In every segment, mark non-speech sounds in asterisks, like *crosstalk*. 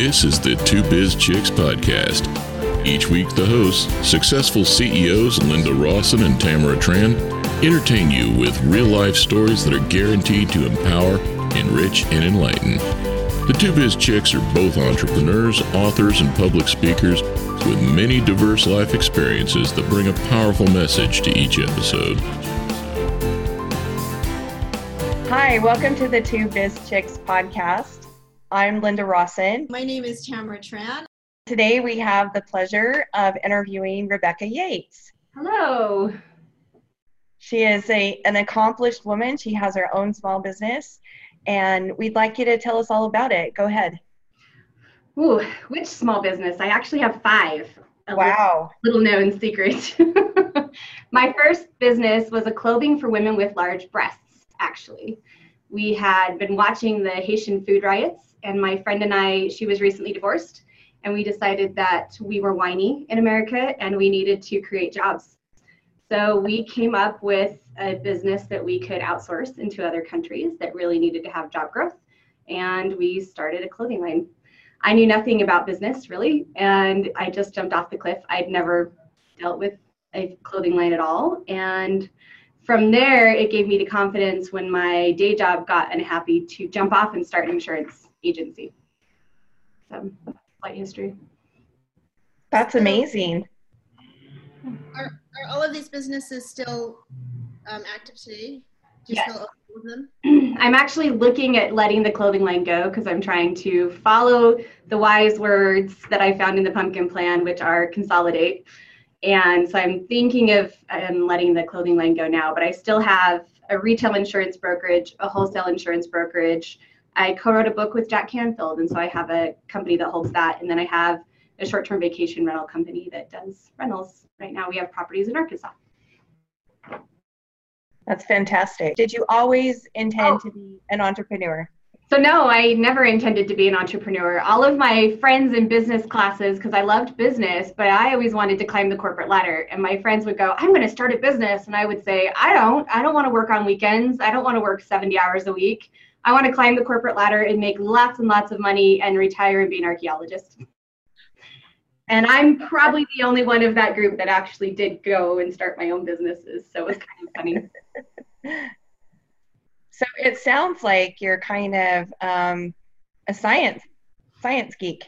This is the Two Biz Chicks podcast. Each week, the hosts, successful CEOs Linda Rawson and Tamara Tran, entertain you with real life stories that are guaranteed to empower, enrich, and enlighten. The Two Biz Chicks are both entrepreneurs, authors, and public speakers with many diverse life experiences that bring a powerful message to each episode. Hi, welcome to the Two Biz Chicks podcast. I'm Linda Rawson. My name is Tamara Tran. Today we have the pleasure of interviewing Rebecca Yates. Hello. She is a, an accomplished woman. She has her own small business, and we'd like you to tell us all about it. Go ahead. Ooh, which small business? I actually have five. A Wow. Little, little known secret. *laughs* My first business was a clothing for women with large breasts, actually. We had been watching the Haitian food riots, and my friend and I, she was recently divorced, and we decided that we were whiny in America and we needed to create jobs. So we came up with a business that we could outsource into other countries that really needed to have job growth, and we started a clothing line. I knew nothing about business really, and I just jumped off the cliff. I'd never dealt with a clothing line at all. And from there, it gave me the confidence when my day job got unhappy to jump off and start an insurance agency. So, flight history. That's amazing. Are, are all of these businesses still um, active today? Do you Yes. still own them? *clears throat* I'm actually looking at letting the clothing line go because I'm trying to follow the wise words that I found in the pumpkin plan, which are consolidate. And so I'm thinking of um, letting the clothing line go now, but I still have a retail insurance brokerage, a wholesale insurance brokerage. I co-wrote a book with Jack Canfield, and so I have a company that holds that, and then I have a short-term vacation rental company that does rentals. Right now, we have properties in Arkansas. That's fantastic. Did you always intend Oh. to be an entrepreneur? So no, I never intended to be an entrepreneur. All of my friends in business classes, because I loved business, but I always wanted to climb the corporate ladder. And my friends would go, "I'm going to start a business," and I would say, "I don't. I don't want to work on weekends. I don't want to work 70 hours a week. I want to climb the corporate ladder and make lots and lots of money and retire and be an archaeologist. And I'm probably the only one of that group that actually did go and start my own businesses. So it was kind of funny. *laughs* So it sounds like you're kind of um, a science science geek,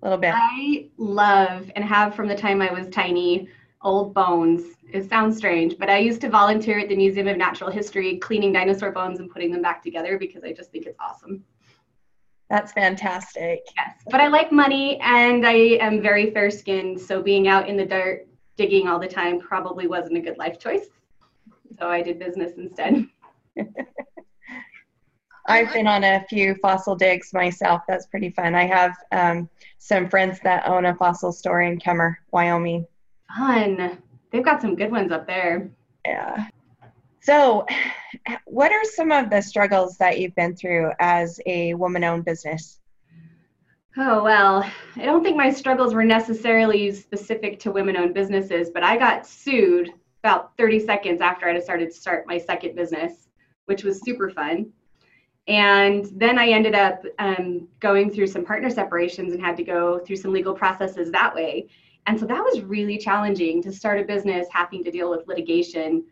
a little bit. I love and have from the time I was tiny old bones. It sounds strange, but I used to volunteer at the Museum of Natural History cleaning dinosaur bones and putting them back together because I just think it's awesome. That's fantastic. Yes, but I like money and I am very fair skinned, so being out in the dirt digging all the time probably wasn't a good life choice. So I did business instead. *laughs* I've been on a few fossil digs myself. That's pretty fun. I have um, some friends that own a fossil store in Kemmerer, Wyoming. Fun. They've got some good ones up there. Yeah. So, what are some of the struggles that you've been through as a woman owned business? Oh, well, I don't think my struggles were necessarily specific to women owned businesses, but I got sued about 30 seconds after I had started to start my second business, which was super fun. And then I ended up um, going through some partner separations and had to go through some legal processes that way. And so that was really challenging to start a business having to deal with litigation.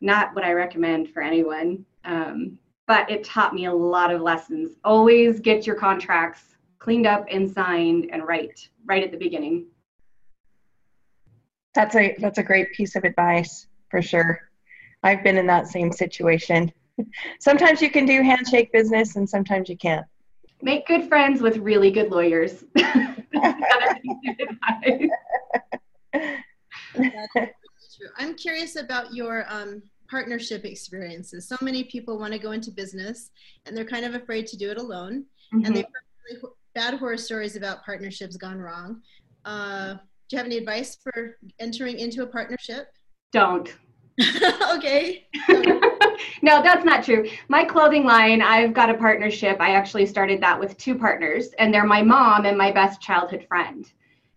Not what I recommend for anyone. Um, but it taught me a lot of lessons. Always get your contracts cleaned up and signed and right, right at the beginning. That's a that's a great piece of advice for sure. I've been in that same situation. *laughs* Sometimes you can do handshake business and sometimes you can't. Make good friends with really good lawyers. *laughs* *laughs* That's the other piece of advice. That's true. I'm curious about your um, partnership experiences. So many people want to go into business and they're kind of afraid to do it alone. And they've heard really bad horror stories about partnerships gone wrong. Uh, do you have any advice for entering into a partnership? Don't. *laughs* okay. *laughs* no, that's not true. My clothing line, I've got a partnership. I actually started that with two partners, and they're my mom and my best childhood friend.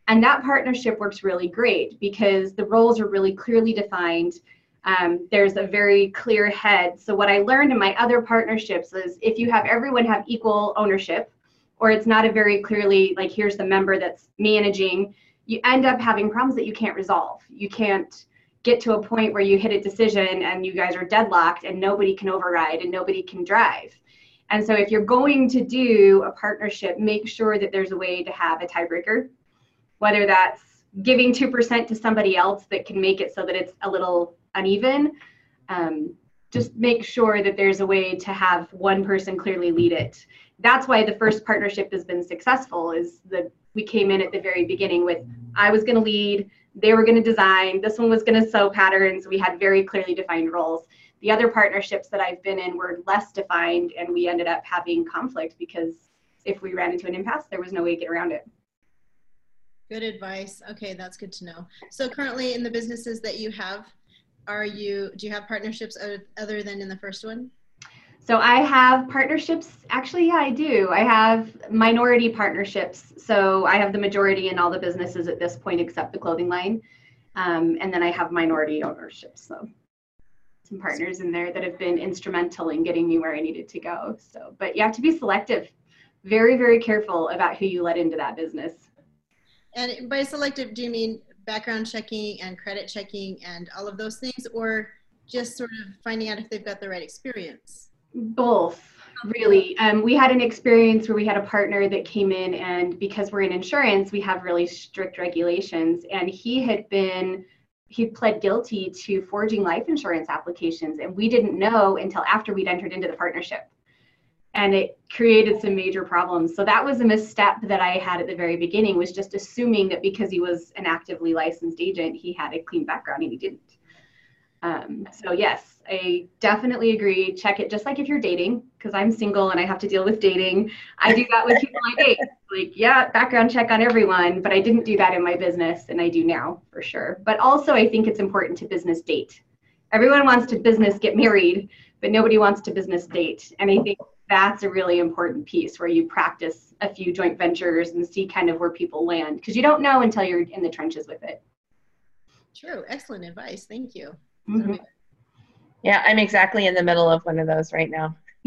And that partnership works really great because the roles are really clearly defined. Um, there's a very clear head. So, what I learned in my other partnerships is if you have everyone have equal ownership, or it's not a very clearly like here's the member that's managing you end up having problems that you can't resolve you can't get to a point where you hit a decision and you guys are deadlocked and nobody can override and nobody can drive and so if you're going to do a partnership make sure that there's a way to have a tiebreaker whether that's giving 2% to somebody else that can make it so that it's a little uneven um, just make sure that there's a way to have one person clearly lead it. That's why the first partnership has been successful is that we came in at the very beginning with i was going to lead they were going to design this one was going to sew patterns we had very clearly defined roles. The other partnerships that i've been in were less defined and we ended up having conflict because if we ran into an impasse there was no way to get around it good advice okay that's good to know so currently in the businesses that you have are you do you have partnerships other than in the first one so I have partnerships. Actually, yeah, I do. I have minority partnerships. So I have the majority in all the businesses at this point, except the clothing line. Um, and then I have minority ownership. So some partners in there that have been instrumental in getting me where I needed to go. So, but you have to be selective, very, very careful about who you let into that business. And by selective, do you mean background checking and credit checking and all of those things, or just sort of finding out if they've got the right experience? Both, really. Um, we had an experience where we had a partner that came in, and because we're in insurance, we have really strict regulations. And he had been, he pled guilty to forging life insurance applications, and we didn't know until after we'd entered into the partnership. And it created some major problems. So that was a misstep that I had at the very beginning, was just assuming that because he was an actively licensed agent, he had a clean background, and he didn't. Um, so yes, I definitely agree. Check it just like if you're dating, because I'm single and I have to deal with dating. I do that with people I date. Like, yeah, background check on everyone, but I didn't do that in my business and I do now for sure. But also, I think it's important to business date. Everyone wants to business get married, but nobody wants to business date. And I think that's a really important piece where you practice a few joint ventures and see kind of where people land because you don't know until you're in the trenches with it. True. Excellent advice. Thank you. Mm-hmm. Yeah, I'm exactly in the middle of one of those right now. *laughs*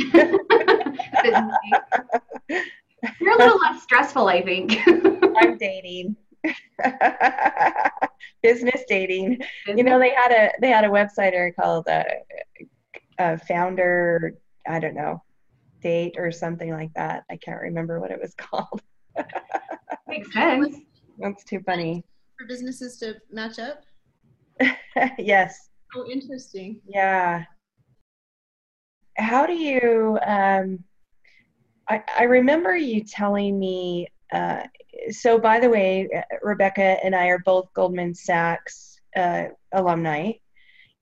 You're a little less stressful, I think. *laughs* I'm dating. *laughs* Business dating. Business. You know, they had a they had a website called uh, uh, Founder. I don't know, date or something like that. I can't remember what it was *laughs* called. Makes sense. That's too funny. For businesses to match up. *laughs* yes. Oh, interesting. Yeah. How do you? Um, I, I remember you telling me. Uh, so, by the way, Rebecca and I are both Goldman Sachs uh, alumni,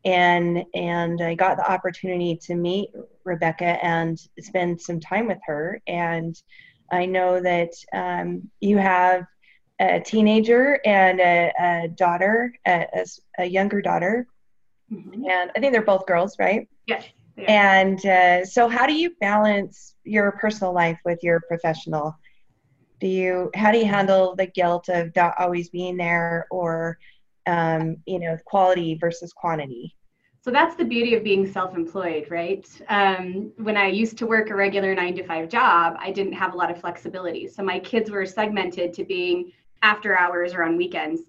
and and I got the opportunity to meet Rebecca and spend some time with her. And I know that um, you have a teenager and a, a daughter, a, a, younger daughter, Mm-hmm. And I think they're both girls, right? Yes. And uh, so, how do you balance your personal life with your professional? Do you how do you handle the guilt of not always being there, or um, you know, quality versus quantity? So that's the beauty of being self-employed, right? Um, when I used to work a regular nine to five job, I didn't have a lot of flexibility. So my kids were segmented to being after hours or on weekends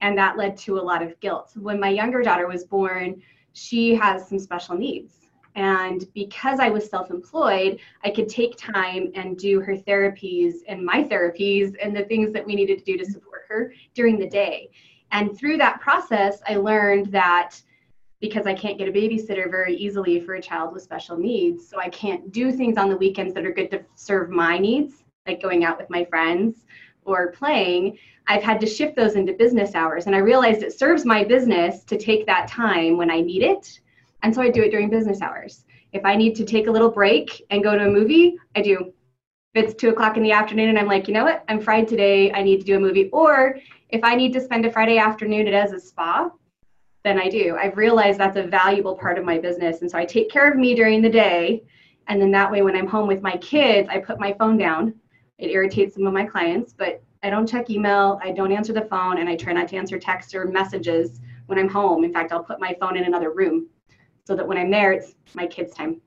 and that led to a lot of guilt. When my younger daughter was born, she has some special needs. And because I was self employed, I could take time and do her therapies and my therapies and the things that we needed to do to support her during the day. And through that process, I learned that because I can't get a babysitter very easily for a child with special needs, so I can't do things on the weekends that are good to serve my needs, like going out with my friends or playing, I've had to shift those into business hours. And I realized it serves my business to take that time when I need it. And so I do it during business hours. If I need to take a little break and go to a movie, I do. If it's two o'clock in the afternoon and I'm like, you know what, I'm fried today, I need to do a movie. Or if I need to spend a Friday afternoon at as a spa, then I do. I've realized that's a valuable part of my business. And so I take care of me during the day. And then that way, when I'm home with my kids, I put my phone down. It irritates some of my clients, but I don't check email, I don't answer the phone, and I try not to answer texts or messages when I'm home. In fact, I'll put my phone in another room so that when I'm there, it's my kids' time.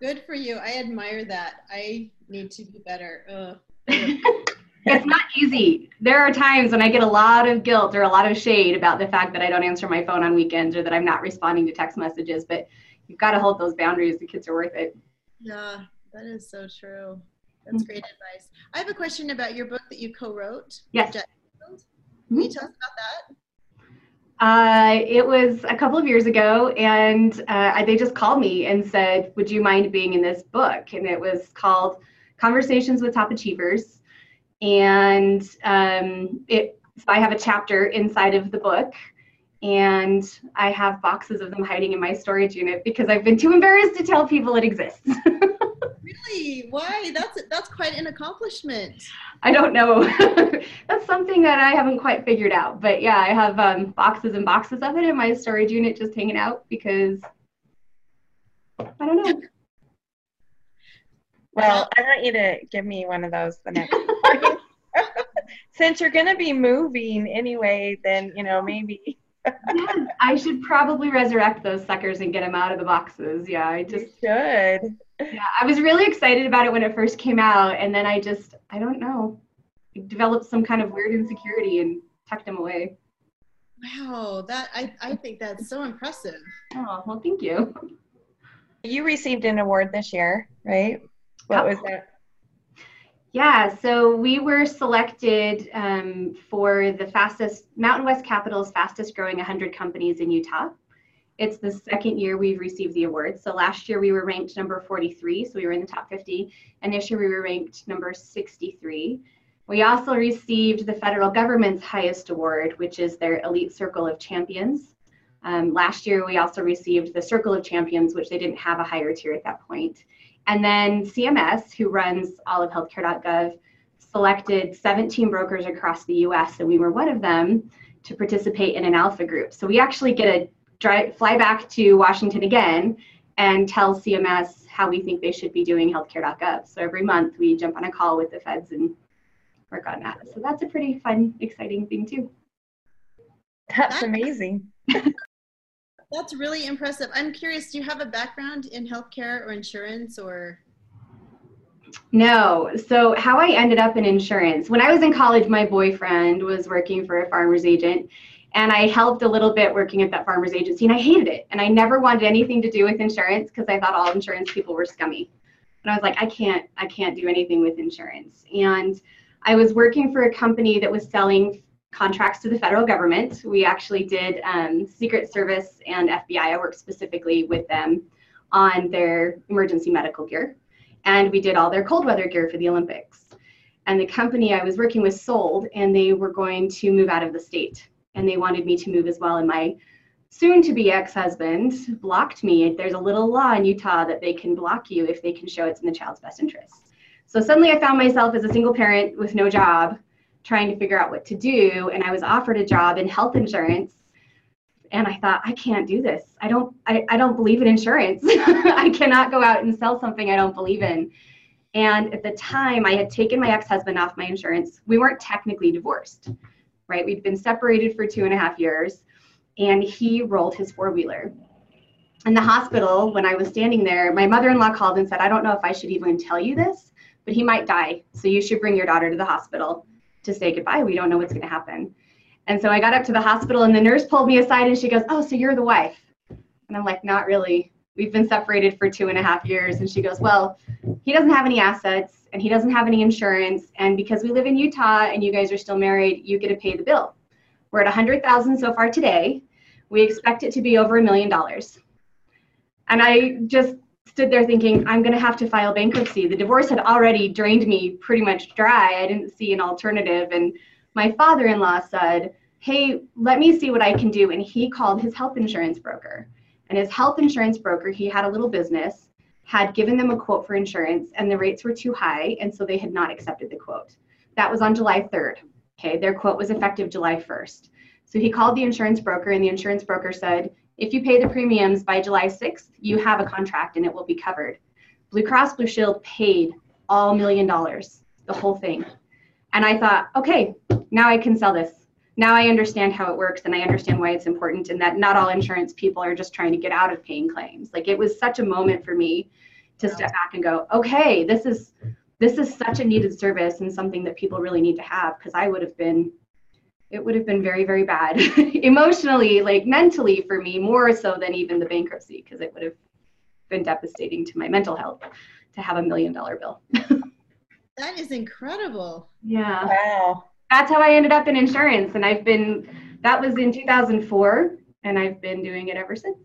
Good for you. I admire that. I need to be better. *laughs* It's not easy. There are times when I get a lot of guilt or a lot of shade about the fact that I don't answer my phone on weekends or that I'm not responding to text messages, but you've got to hold those boundaries. The kids are worth it. Yeah, that is so true. That's great advice. I have a question about your book that you co-wrote. Yes. Can you tell us about that? Uh, it was a couple of years ago, and uh, they just called me and said, "Would you mind being in this book?" And it was called "Conversations with Top Achievers." And um, it, so I have a chapter inside of the book, and I have boxes of them hiding in my storage unit because I've been too embarrassed to tell people it exists. *laughs* really? Why? That's that's quite an accomplishment. I don't know. *laughs* that's something that I haven't quite figured out. But yeah, I have um, boxes and boxes of it in my storage unit just hanging out because I don't know. Well, I want you to give me one of those the next time. *laughs* Since you're going to be moving anyway, then, you know, maybe. yeah, I should probably resurrect those suckers and get them out of the boxes. Yeah, I just you should. Yeah, I was really excited about it when it first came out, and then I just, I don't know, developed some kind of weird insecurity and tucked them away. Wow, that I, I think that's so impressive. Oh, well, thank you. You received an award this year, right? What was that? Yeah, so we were selected um, for the fastest, Mountain West Capital's fastest growing 100 companies in Utah. It's the second year we've received the award. So last year we were ranked number 43, so we were in the top 50. And this year we were ranked number 63. We also received the federal government's highest award, which is their Elite Circle of Champions. Um, last year we also received the Circle of Champions, which they didn't have a higher tier at that point. And then CMS, who runs all of healthcare.gov, selected 17 brokers across the US, and we were one of them to participate in an alpha group. So we actually get a drive, fly back to Washington again and tell CMS how we think they should be doing healthcare.gov. So every month we jump on a call with the feds and work on that. So that's a pretty fun, exciting thing too. That's amazing. *laughs* That's really impressive. I'm curious, do you have a background in healthcare or insurance or? No. So, how I ended up in insurance, when I was in college, my boyfriend was working for a farmer's agent, and I helped a little bit working at that farmer's agency, and I hated it. And I never wanted anything to do with insurance because I thought all insurance people were scummy. And I was like, I can't, I can't do anything with insurance. And I was working for a company that was selling contracts to the federal government. We actually did um, Secret Service and FBI. I worked specifically with them on their emergency medical gear. And we did all their cold weather gear for the Olympics. And the company I was working with sold, and they were going to move out of the state. And they wanted me to move as well. And my soon to be ex husband blocked me. There's a little law in Utah that they can block you if they can show it's in the child's best interest. So suddenly I found myself as a single parent with no job trying to figure out what to do and i was offered a job in health insurance and i thought i can't do this. I don't i, I don't believe in insurance. *laughs* I cannot go out and sell something i don't believe in. And at the time i had taken my ex-husband off my insurance. We weren't technically divorced right? We'd been separated for two and a half years and he rolled his four-wheeler. In the hospital when i was standing there my mother-in-law called and said i don't know if i should even tell you this but he might die so you should bring your daughter to the hospital to say goodbye. We don't know what's going to happen. And so I got up to the hospital, and the nurse pulled me aside and she goes, Oh, so you're the wife? And I'm like, Not really. We've been separated for two and a half years. And she goes, Well, he doesn't have any assets and he doesn't have any insurance. And because we live in Utah and you guys are still married, you get to pay the bill. We're at 100,000 so far today. We expect it to be over a million dollars. And I just stood there thinking, I'm going to have to file bankruptcy. The divorce had already drained me pretty much dry. I didn't see an alternative. And my father in law said, Hey, let me see what I can do. And he called his health insurance broker. And his health insurance broker, he had a little business, had given them a quote for insurance, and the rates were too high. And so they had not accepted the quote. That was on July 3rd. Okay, their quote was effective July 1st. So he called the insurance broker, and the insurance broker said, if you pay the premiums by July 6th, you have a contract and it will be covered. Blue Cross Blue Shield paid all million dollars, the whole thing. And I thought, okay, now I can sell this. Now I understand how it works and I understand why it's important and that not all insurance people are just trying to get out of paying claims. Like it was such a moment for me to step back and go, okay, this is this is such a needed service and something that people really need to have because I would have been it would have been very very bad *laughs* emotionally like mentally for me more so than even the bankruptcy because it would have been devastating to my mental health to have a million dollar bill. *laughs* That is incredible. Yeah. Wow. that's how i ended up in insurance and i've been that was in 2004 and i've been doing it ever since.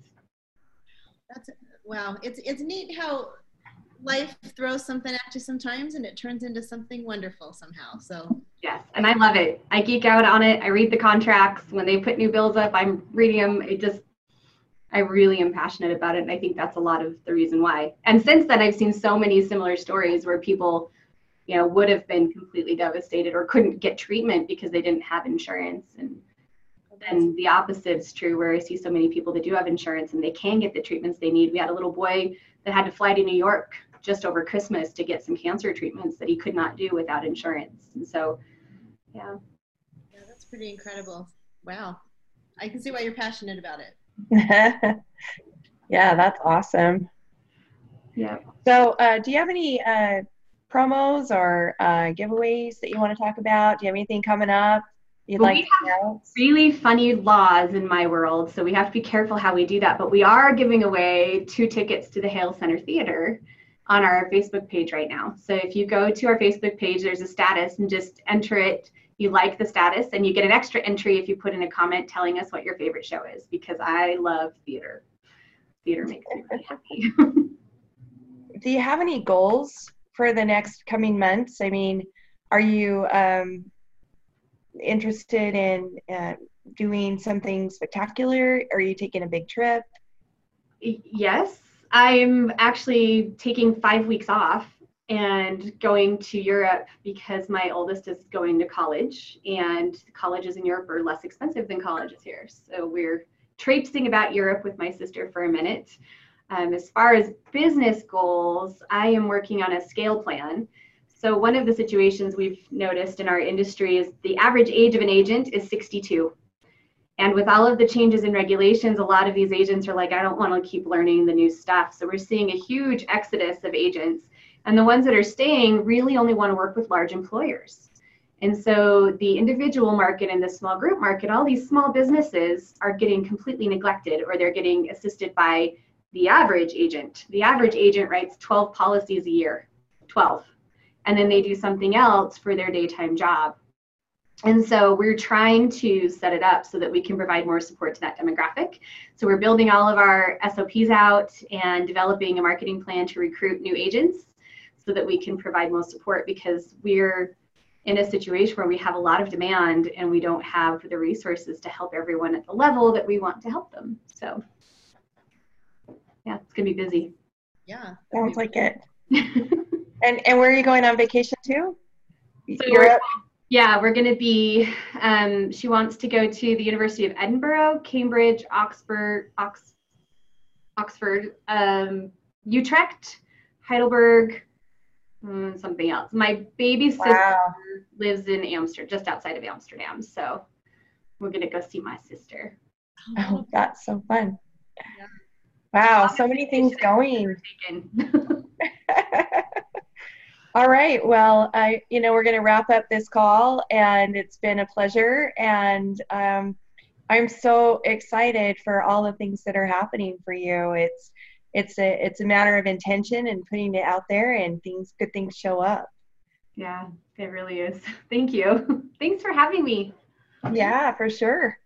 That's wow. It's it's neat how life throws something at you sometimes and it turns into something wonderful somehow so Yes, and I love it. I geek out on it. I read the contracts when they put new bills up. I'm reading them. It just, I really am passionate about it, and I think that's a lot of the reason why. And since then, I've seen so many similar stories where people, you know, would have been completely devastated or couldn't get treatment because they didn't have insurance, and then the opposite is true, where I see so many people that do have insurance and they can get the treatments they need. We had a little boy that had to fly to New York just over Christmas to get some cancer treatments that he could not do without insurance, and so yeah. Yeah, that's pretty incredible. Wow. I can see why you're passionate about it. *laughs* yeah, that's awesome. Yeah. So, uh, do you have any uh, promos or uh, giveaways that you want to talk about? Do you have anything coming up you'd Well, like we to announce? Really funny laws in my world, so we have to be careful how we do that. But we are giving away two tickets to the Hale Center Theater on our Facebook page right now. So if you go to our Facebook page, there's a status and just enter it. You like the status, and you get an extra entry if you put in a comment telling us what your favorite show is because I love theater. Theater makes me really happy. *laughs* Do you have any goals for the next coming months? I mean, are you um, interested in uh, doing something spectacular? Are you taking a big trip? Yes, I'm actually taking five weeks off and going to Europe because my oldest is going to college, and colleges in Europe are less expensive than colleges here. So we're traipsing about Europe with my sister for a minute. Um, as far as business goals, I am working on a scale plan. So one of the situations we've noticed in our industry is the average age of an agent is 62. And with all of the changes in regulations, a lot of these agents are like, I don't want to keep learning the new stuff. So we're seeing a huge exodus of agents. And the ones that are staying really only want to work with large employers. And so the individual market and the small group market, all these small businesses are getting completely neglected or they're getting assisted by the average agent. The average agent writes 12 policies a year, 12. And then they do something else for their daytime job. And so we're trying to set it up so that we can provide more support to that demographic. So we're building all of our SOPs out and developing a marketing plan to recruit new agents so that we can provide more support because we're in a situation where we have a lot of demand and we don't have the resources to help everyone at the level that we want to help them. So yeah, it's gonna be busy. Yeah. Sounds like it. *laughs* And and where are you going on vacation to? So Europe? Yeah, we're going to be. Um, she wants to go to the University of Edinburgh, Cambridge, Oxford, Ox, Oxford, um, Utrecht, Heidelberg, mm, something else. My baby sister Wow. lives in Amsterdam, just outside of Amsterdam. So we're going to go see my sister. Oh, that's so fun. Yeah. Wow, so many things going. *laughs* All right. Well, I, you know, we're going to wrap up this call, and it's been a pleasure. And um, I'm so excited for all the things that are happening for you. It's, it's a, it's a matter of intention and putting it out there, and things, good things show up. yeah, it really is. *laughs* Thank you. *laughs* Thanks for having me. Yeah, for sure.